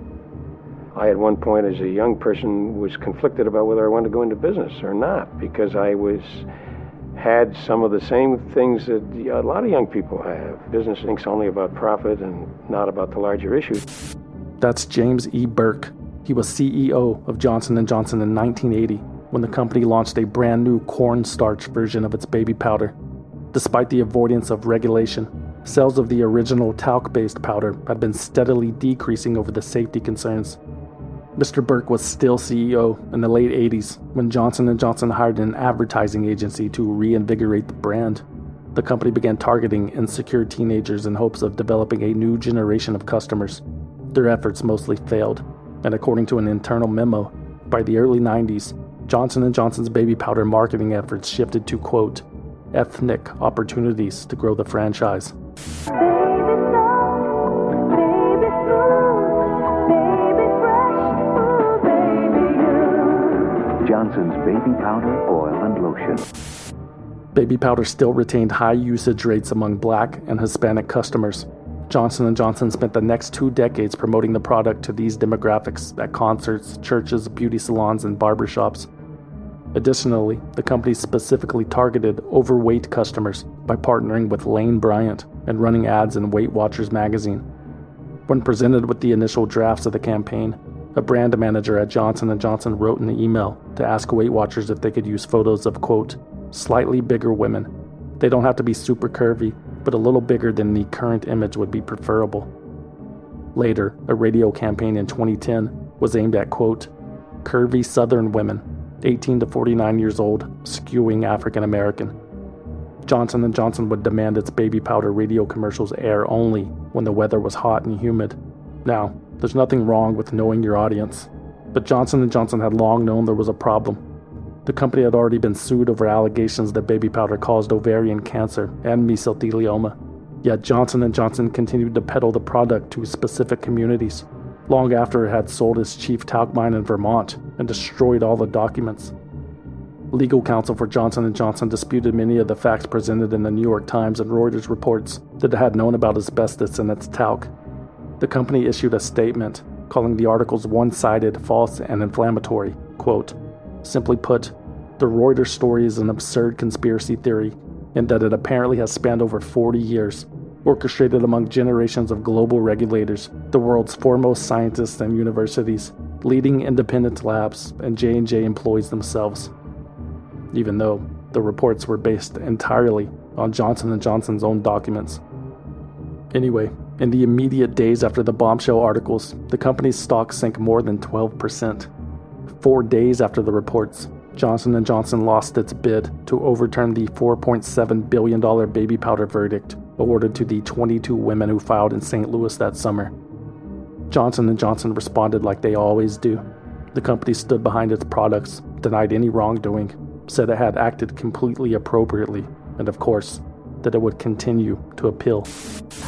I, at one point, as a young person, was conflicted about whether I wanted to go into business or not because I was had some of the same things that a lot of young people have. Business thinks only about profit and not about the larger issues. That's James E. Burke. He was CEO of Johnson & Johnson in 1980 when the company launched a brand new cornstarch version of its baby powder Despite the avoidance of regulation, sales of the original talc-based powder had been steadily decreasing over the safety concerns. Mr. Burke was still CEO in the late 80s when Johnson & Johnson hired an advertising agency to reinvigorate the brand. The company began targeting insecure teenagers in hopes of developing a new generation of customers. Their efforts mostly failed, and according to an internal memo, by the early 90s, Johnson & Johnson's baby powder marketing efforts shifted to quote ethnic opportunities to grow the franchise. Johnson's baby powder, oil, and lotion. Baby powder still retained high usage rates among black and Hispanic customers. Johnson & Johnson spent the next two decades promoting the product to these demographics at concerts, churches, beauty salons, and barbershops. Additionally, the company specifically targeted overweight customers by partnering with Lane Bryant and running ads in Weight Watchers magazine. When presented with the initial drafts of the campaign, a brand manager at Johnson & Johnson wrote an email to ask Weight Watchers if they could use photos of quote, slightly bigger women. They don't have to be super curvy, but a little bigger than the current image would be preferable. Later, a radio campaign in 2010 was aimed at quote, curvy southern women, 18 to 49 years old, skewing African American. Johnson & Johnson would demand its baby powder radio commercials air only when the weather was hot and humid. Now, there's nothing wrong with knowing your audience, but Johnson & Johnson had long known there was a problem. The company had already been sued over allegations that baby powder caused ovarian cancer and mesothelioma. Yet Johnson & Johnson continued to peddle the product to specific communities long after it had sold its chief talc mine in Vermont and destroyed all the documents. Legal counsel for Johnson & Johnson disputed many of the facts presented in the New York Times and Reuters reports that it had known about asbestos in its talc. The company issued a statement calling the articles one-sided, false, and inflammatory. Quote, Simply put, the Reuters story is an absurd conspiracy theory in that it apparently has spanned over 40 years, orchestrated among generations of global regulators, the world's foremost scientists and universities, leading independent labs, and J&J employees themselves. Even though the reports were based entirely on Johnson & Johnson's own documents. Anyway, in the immediate days after the bombshell articles, the company's stock sank more than 12%. 4 days after the reports, Johnson & Johnson lost its bid to overturn the $4.7 billion baby powder verdict awarded to the 22 women who filed in St. Louis that summer. Johnson & Johnson responded like they always do. The company stood behind its products, denied any wrongdoing, said it had acted completely appropriately, and of course, that it would continue to appeal.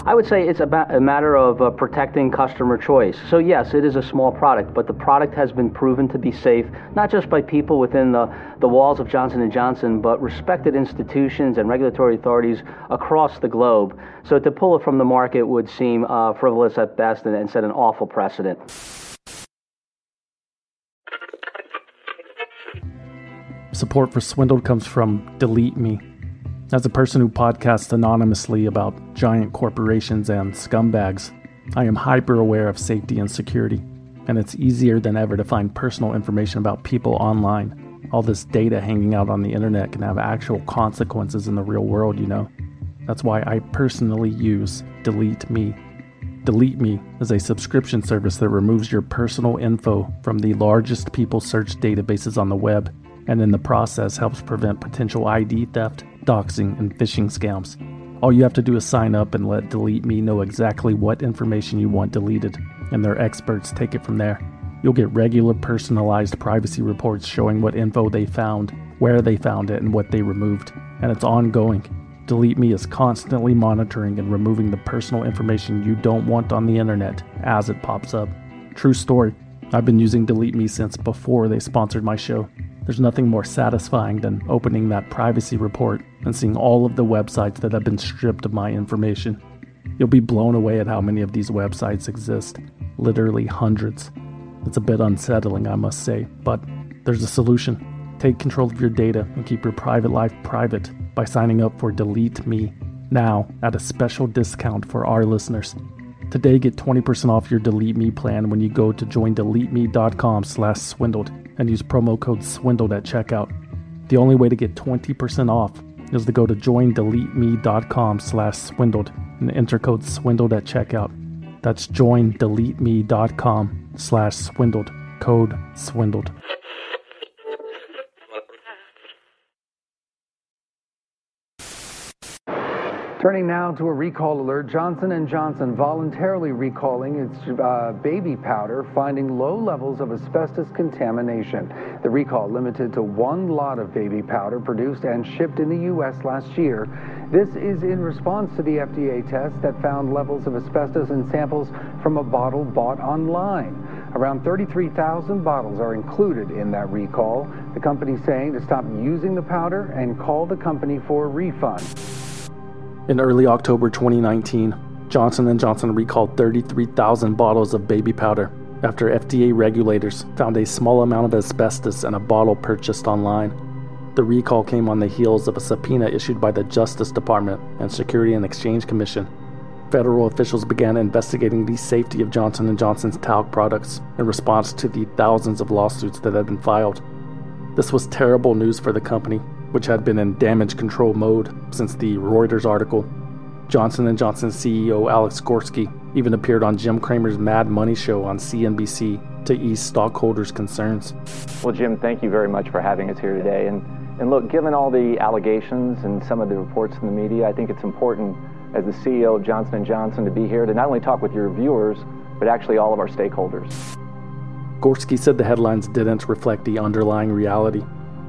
I would say it's about a matter of uh, protecting customer choice. So, yes, it is a small product, but the product has been proven to be safe, not just by people within the, the walls of Johnson & Johnson, but respected institutions and regulatory authorities across the globe. So, to pull it from the market would seem uh, frivolous at best and, and set an awful precedent. Support for Swindled comes from Delete Me. As a person who podcasts anonymously about giant corporations and scumbags, I am hyper aware of safety and security, and it's easier than ever to find personal information about people online. All this data hanging out on the internet can have actual consequences in the real world, you know. That's why I personally use Delete Me. Delete Me is a subscription service that removes your personal info from the largest people search databases on the web and in the process helps prevent potential ID theft, doxing, and phishing scams. All you have to do is sign up and let Delete Me know exactly what information you want deleted, and their experts take it from there. You'll get regular personalized privacy reports showing what info they found, where they found it, and what they removed, and it's ongoing. Delete Me is constantly monitoring and removing the personal information you don't want on the internet as it pops up. True story. I've been using Delete Me since before they sponsored my show. There's nothing more satisfying than opening that privacy report and seeing all of the websites that have been stripped of my information. You'll be blown away at how many of these websites exist literally hundreds. It's a bit unsettling, I must say, but there's a solution. Take control of your data and keep your private life private by signing up for Delete Me now at a special discount for our listeners. Today, get 20% off your Delete Me plan when you go to joindeleteme.com slash swindled and use promo code SWINDLED at checkout. The only way to get 20% off is to go to joindeleteme.com slash swindled and enter code SWINDLED at checkout. That's joindeleteme.com slash swindled. Code SWINDLED. Turning now to a recall alert, Johnson & Johnson voluntarily recalling its uh, baby powder, finding low levels of asbestos contamination. The recall limited to one lot of baby powder produced and shipped in the U.S. last year. This is in response to the FDA test that found levels of asbestos in samples from a bottle bought online. Around 33,000 bottles are included in that recall. The company saying to stop using the powder and call the company for a refund. In early October 2019, Johnson & Johnson recalled 33,000 bottles of baby powder after FDA regulators found a small amount of asbestos in a bottle purchased online. The recall came on the heels of a subpoena issued by the Justice Department and Security and Exchange Commission. Federal officials began investigating the safety of Johnson & Johnson's talc products in response to the thousands of lawsuits that had been filed. This was terrible news for the company, which had been in damage control mode since the Reuters article. Johnson & Johnson CEO Alex Gorsky even appeared on Jim Cramer's Mad Money show on CNBC to ease stockholders' concerns. Well, Jim, thank you very much for having us here today. And, and look, given all the allegations and some of the reports in the media, I think it's important as the CEO of Johnson & Johnson to be here to not only talk with your viewers, but actually all of our stakeholders. Gorsky said the headlines didn't reflect the underlying reality.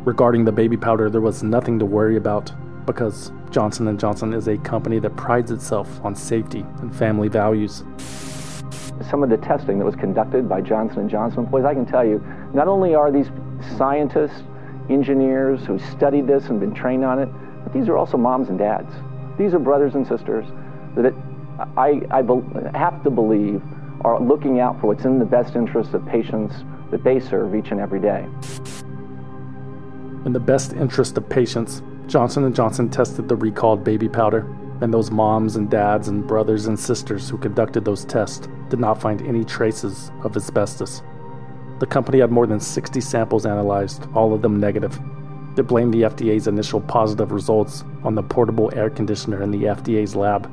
Regarding the baby powder, there was nothing to worry about because Johnson & Johnson is a company that prides itself on safety and family values. Some of the testing that was conducted by Johnson & Johnson employees, I can tell you, not only are these scientists, engineers who studied this and been trained on it, but these are also moms and dads. These are brothers and sisters that I, I be, have to believe are looking out for what's in the best interest of patients that they serve each and every day. In the best interest of patients, Johnson & Johnson tested the recalled baby powder, and those moms and dads and brothers and sisters who conducted those tests did not find any traces of asbestos. The company had more than 60 samples analyzed, all of them negative. They blamed the FDA's initial positive results on the portable air conditioner in the FDA's lab.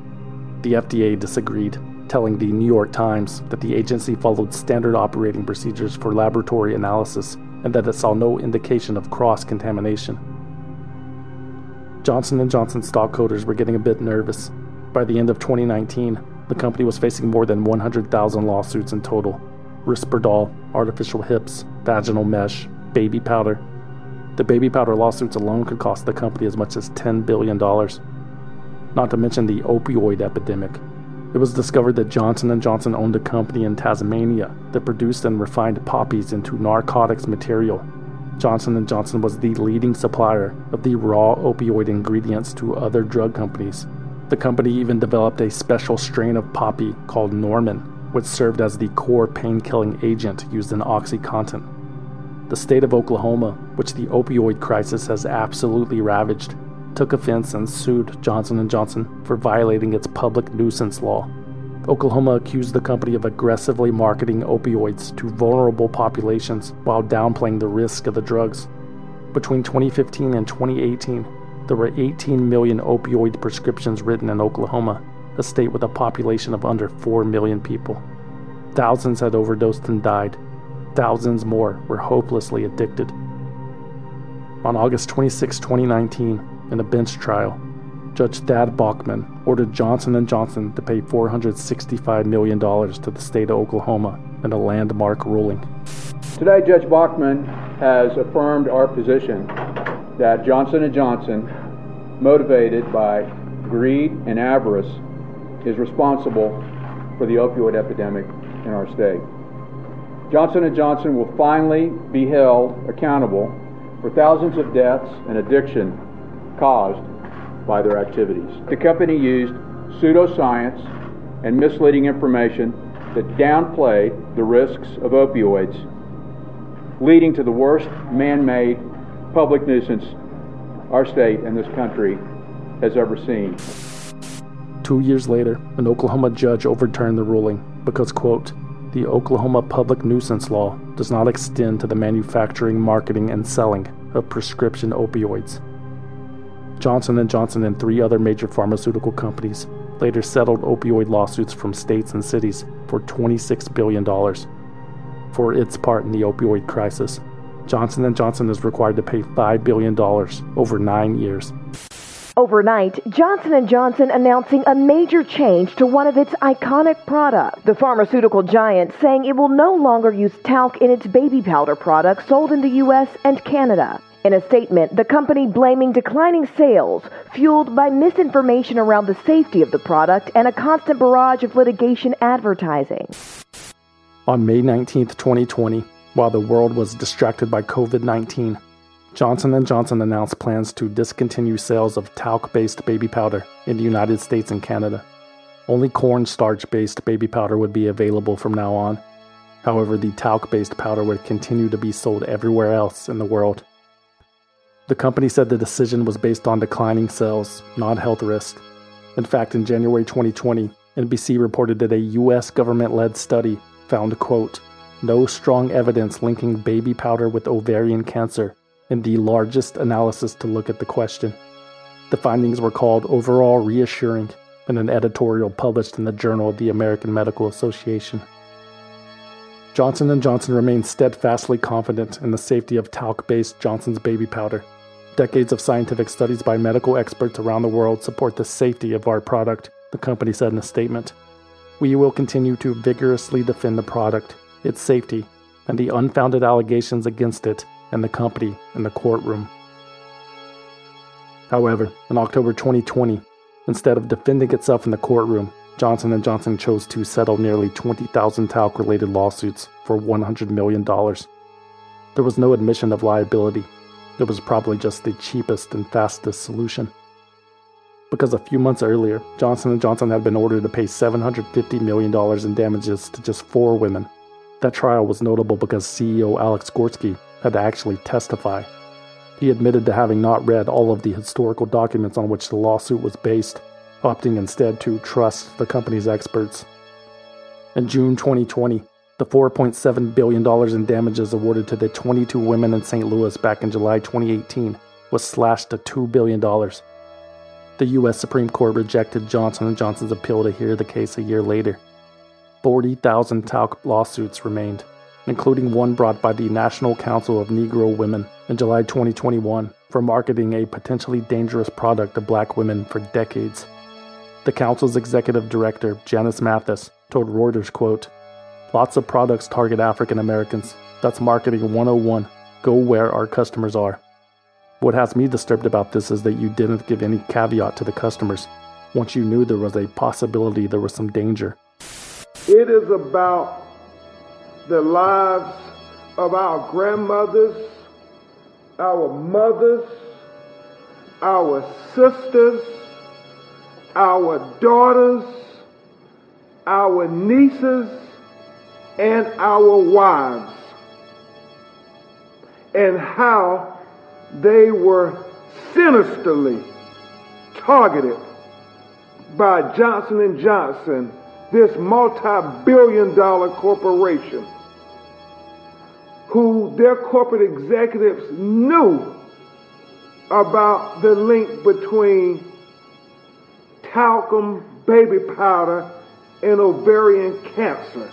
The FDA disagreed, telling the New York Times that the agency followed standard operating procedures for laboratory analysis and that it saw no indication of cross contamination. Johnson & Johnson stockholders were getting a bit nervous. By the end of 2019, the company was facing more than 100,000 lawsuits in total. Risperdal, artificial hips, vaginal mesh, baby powder. The baby powder lawsuits alone could cost the company as much as $10 billion. Not to mention the opioid epidemic. It was discovered that Johnson & Johnson owned a company in Tasmania that produced and refined poppies into narcotics material Johnson & Johnson was the leading supplier of the raw opioid ingredients to other drug companies. The company even developed a special strain of poppy called Norman, which served as the core pain-killing agent used in OxyContin. The state of Oklahoma, which the opioid crisis has absolutely ravaged, took offense and sued Johnson & Johnson for violating its public nuisance law. Oklahoma accused the company of aggressively marketing opioids to vulnerable populations while downplaying the risk of the drugs. Between 2015 and 2018, there were 18 million opioid prescriptions written in Oklahoma, a state with a population of under 4 million people. Thousands had overdosed and died. Thousands more were hopelessly addicted. On August 26, 2019, in a bench trial, Judge Thad Balkman ordered Johnson & Johnson to pay $465 million to the state of Oklahoma in a landmark ruling. Today, Judge Balkman has affirmed our position that Johnson & Johnson, motivated by greed and avarice, is responsible for the opioid epidemic in our state. Johnson & Johnson will finally be held accountable for thousands of deaths and addiction caused by their activities. The company used pseudoscience and misleading information that downplayed the risks of opioids, leading to the worst man made public nuisance our state and this country has ever seen. Two years later, an Oklahoma judge overturned the ruling because, quote, the Oklahoma public nuisance law does not extend to the manufacturing, marketing, and selling of prescription opioids. Johnson & Johnson and three other major pharmaceutical companies later settled opioid lawsuits from states and cities for $26 billion. For its part in the opioid crisis, Johnson & Johnson is required to pay $5 billion over 9 years. Overnight, Johnson & Johnson announcing a major change to one of its iconic products. The pharmaceutical giant saying it will no longer use talc in its baby powder products sold in the US and Canada. In a statement, the company blaming declining sales fueled by misinformation around the safety of the product and a constant barrage of litigation advertising. On May 19, 2020, while the world was distracted by COVID-19, Johnson & Johnson announced plans to discontinue sales of talc-based baby powder in the United States and Canada. only cornstarch based baby powder would be available from now on. However, the talc based powder would continue to be sold everywhere else in the world. The company said the decision was based on declining sales, not health risk. In fact, in January 2020, NBC reported that a US government led study found, quote, no strong evidence linking baby powder with ovarian cancer in the largest analysis to look at the question. The findings were called overall reassuring in an editorial published in the Journal of the American Medical Association. Johnson & Johnson remains steadfastly confident in the safety of talc-based Johnson's baby powder. Decades of scientific studies by medical experts around the world support the safety of our product, the company said in a statement. We will continue to vigorously defend the product, its safety, and the unfounded allegations against it and the company in the courtroom. However, in October 2020, instead of defending itself in the courtroom, Johnson & Johnson chose to settle nearly 20,000 talc-related lawsuits for $100 million. There was no admission of liability. It was probably just the cheapest and fastest solution. Because a few months earlier, Johnson & Johnson had been ordered to pay $750 million in damages to just four women. That trial was notable because CEO Alex Gorsky had to actually testify. He admitted to having not read all of the historical documents on which the lawsuit was based opting instead to trust the company's experts. In June 2020, the $4.7 billion in damages awarded to the 22 women in St. Louis back in July 2018 was slashed to $2 billion. The U.S. Supreme Court rejected Johnson & Johnson's appeal to hear the case a year later. 40,000 talc lawsuits remained, including one brought by the National Council of Negro Women in July 2021 for marketing a potentially dangerous product to black women for decades. The council's executive director, Janice Mathis, told Reuters, quote, Lots of products target African Americans. That's marketing 101. Go where our customers are. What has me disturbed about this is that you didn't give any caveat to the customers once you knew there was a possibility there was some danger. It is about the lives of our grandmothers, our mothers, our sisters, our daughters, our nieces, and our wives, and how they were sinisterly targeted by Johnson & Johnson, this multi-billion dollar corporation, who their corporate executives knew about the link between talcum baby powder and ovarian cancer.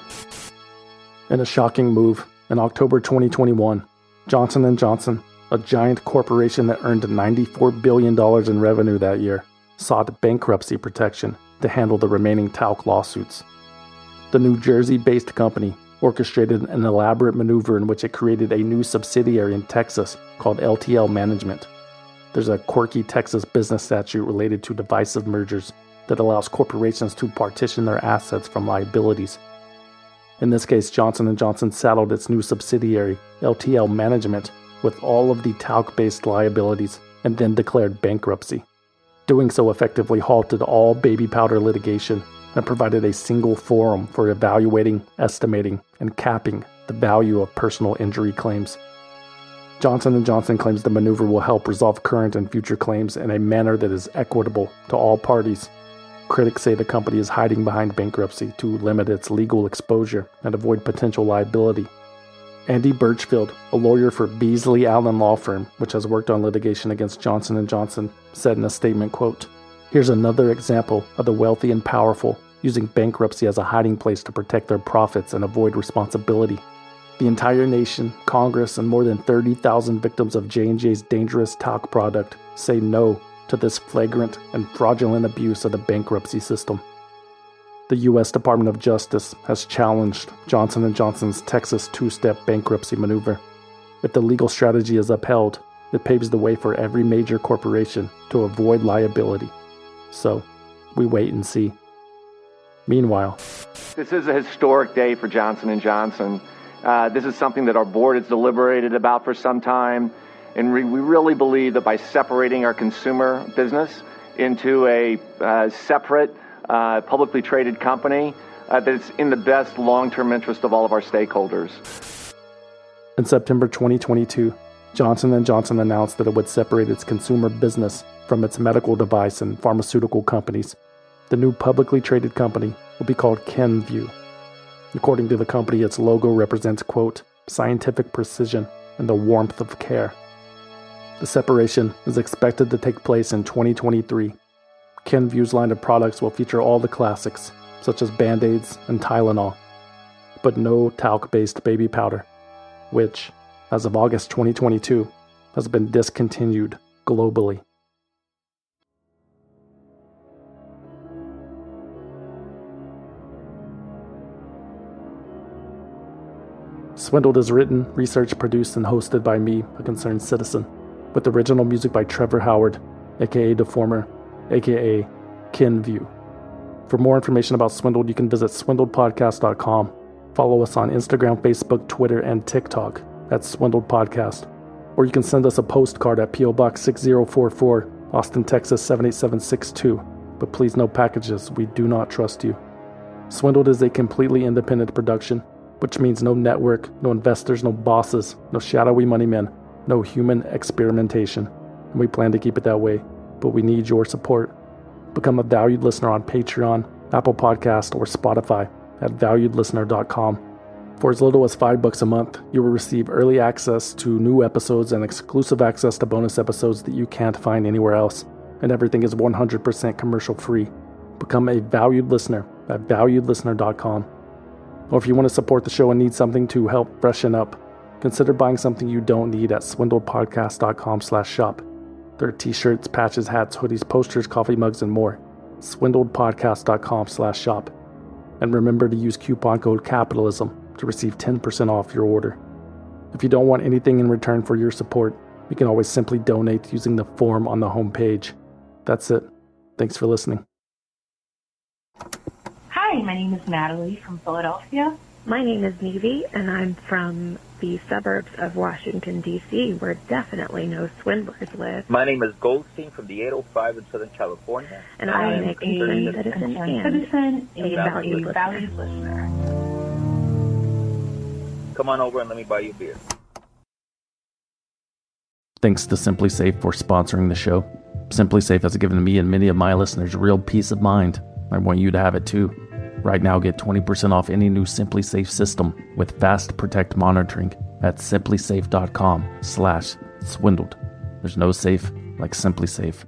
In a shocking move, in October 2021, Johnson & Johnson, a giant corporation that earned $94 billion in revenue that year, sought bankruptcy protection to handle the remaining talc lawsuits. The New Jersey-based company orchestrated an elaborate maneuver in which it created a new subsidiary in Texas called LTL Management there's a quirky Texas business statute related to divisive mergers that allows corporations to partition their assets from liabilities. In this case, Johnson & Johnson saddled its new subsidiary, LTL Management, with all of the talc-based liabilities and then declared bankruptcy. Doing so effectively halted all baby powder litigation and provided a single forum for evaluating, estimating, and capping the value of personal injury claims. Johnson & Johnson claims the maneuver will help resolve current and future claims in a manner that is equitable to all parties. Critics say the company is hiding behind bankruptcy to limit its legal exposure and avoid potential liability. Andy Birchfield, a lawyer for Beasley Allen Law Firm, which has worked on litigation against Johnson & Johnson, said in a statement, quote, "Here's another example of the wealthy and powerful using bankruptcy as a hiding place to protect their profits and avoid responsibility." The entire nation, Congress, and more than 30,000 victims of J&J's dangerous talc product say no to this flagrant and fraudulent abuse of the bankruptcy system. The US Department of Justice has challenged Johnson & Johnson's Texas two-step bankruptcy maneuver. If the legal strategy is upheld, it paves the way for every major corporation to avoid liability. So, we wait and see. Meanwhile, this is a historic day for Johnson & Johnson. Uh, this is something that our board has deliberated about for some time, and we, really believe that by separating our consumer business into a uh, separate uh, publicly traded company uh, that it's in the best long-term interest of all of our stakeholders. In September 2022, Johnson & Johnson announced that it would separate its consumer business from its medical device and pharmaceutical companies. The new publicly traded company will be called Kenvue. According to the company, its logo represents, quote, scientific precision and the warmth of care. The separation is expected to take place in 2023. Kenvue's line of products will feature all the classics, such as Band Aids and Tylenol, but no talc based baby powder, which, as of August 2022, has been discontinued globally. Swindled is written, researched, produced, and hosted by me, a concerned citizen, with original music by Trevor Howard, aka Deformer, aka Kenvue. For more information about Swindled, you can visit swindledpodcast.com. Follow us on Instagram, Facebook, Twitter, and TikTok at Swindled Podcast. Or you can send us a postcard at P.O. Box 6044, Austin, Texas 78762. But please, no packages. We do not trust you. Swindled is a completely independent production which means no network, no investors, no bosses, no shadowy money men, no human experimentation. And we plan to keep it that way, but we need your support. Become a valued listener on Patreon, Apple Podcast, or Spotify at valuedlistener.com. For as little as five bucks a month, you will receive early access to new episodes and exclusive access to bonus episodes that you can't find anywhere else. And everything is 100% commercial free. Become a valued listener at valuedlistener.com. Or if you want to support the show and need something to help freshen up, consider buying something you don't need at swindledpodcast.com slash shop. There are t-shirts, patches, hats, hoodies, posters, coffee mugs, and more. swindledpodcast.com slash shop. And remember to use coupon code CAPITALISM to receive 10% off your order. If you don't want anything in return for your support, you can always simply donate using the form on the homepage. That's it. Thanks for listening. Hi, my name is Natalie from Philadelphia. My name is Nevi, and I'm from the suburbs of Washington, D.C., where definitely no swindlers live. My name is Goldstein from the 805 in Southern California. And I am a concerned citizen and citizen, a valued listener. valued listener. Come on over and let me buy you a beer. Thanks to SimpliSafe for sponsoring the show. SimpliSafe has given me and many of my listeners real peace of mind. I want you to have it too. Right now, get 20% off any new SimpliSafe system with Fast Protect monitoring at simplisafe.com slash swindled. There's no safe like SimpliSafe.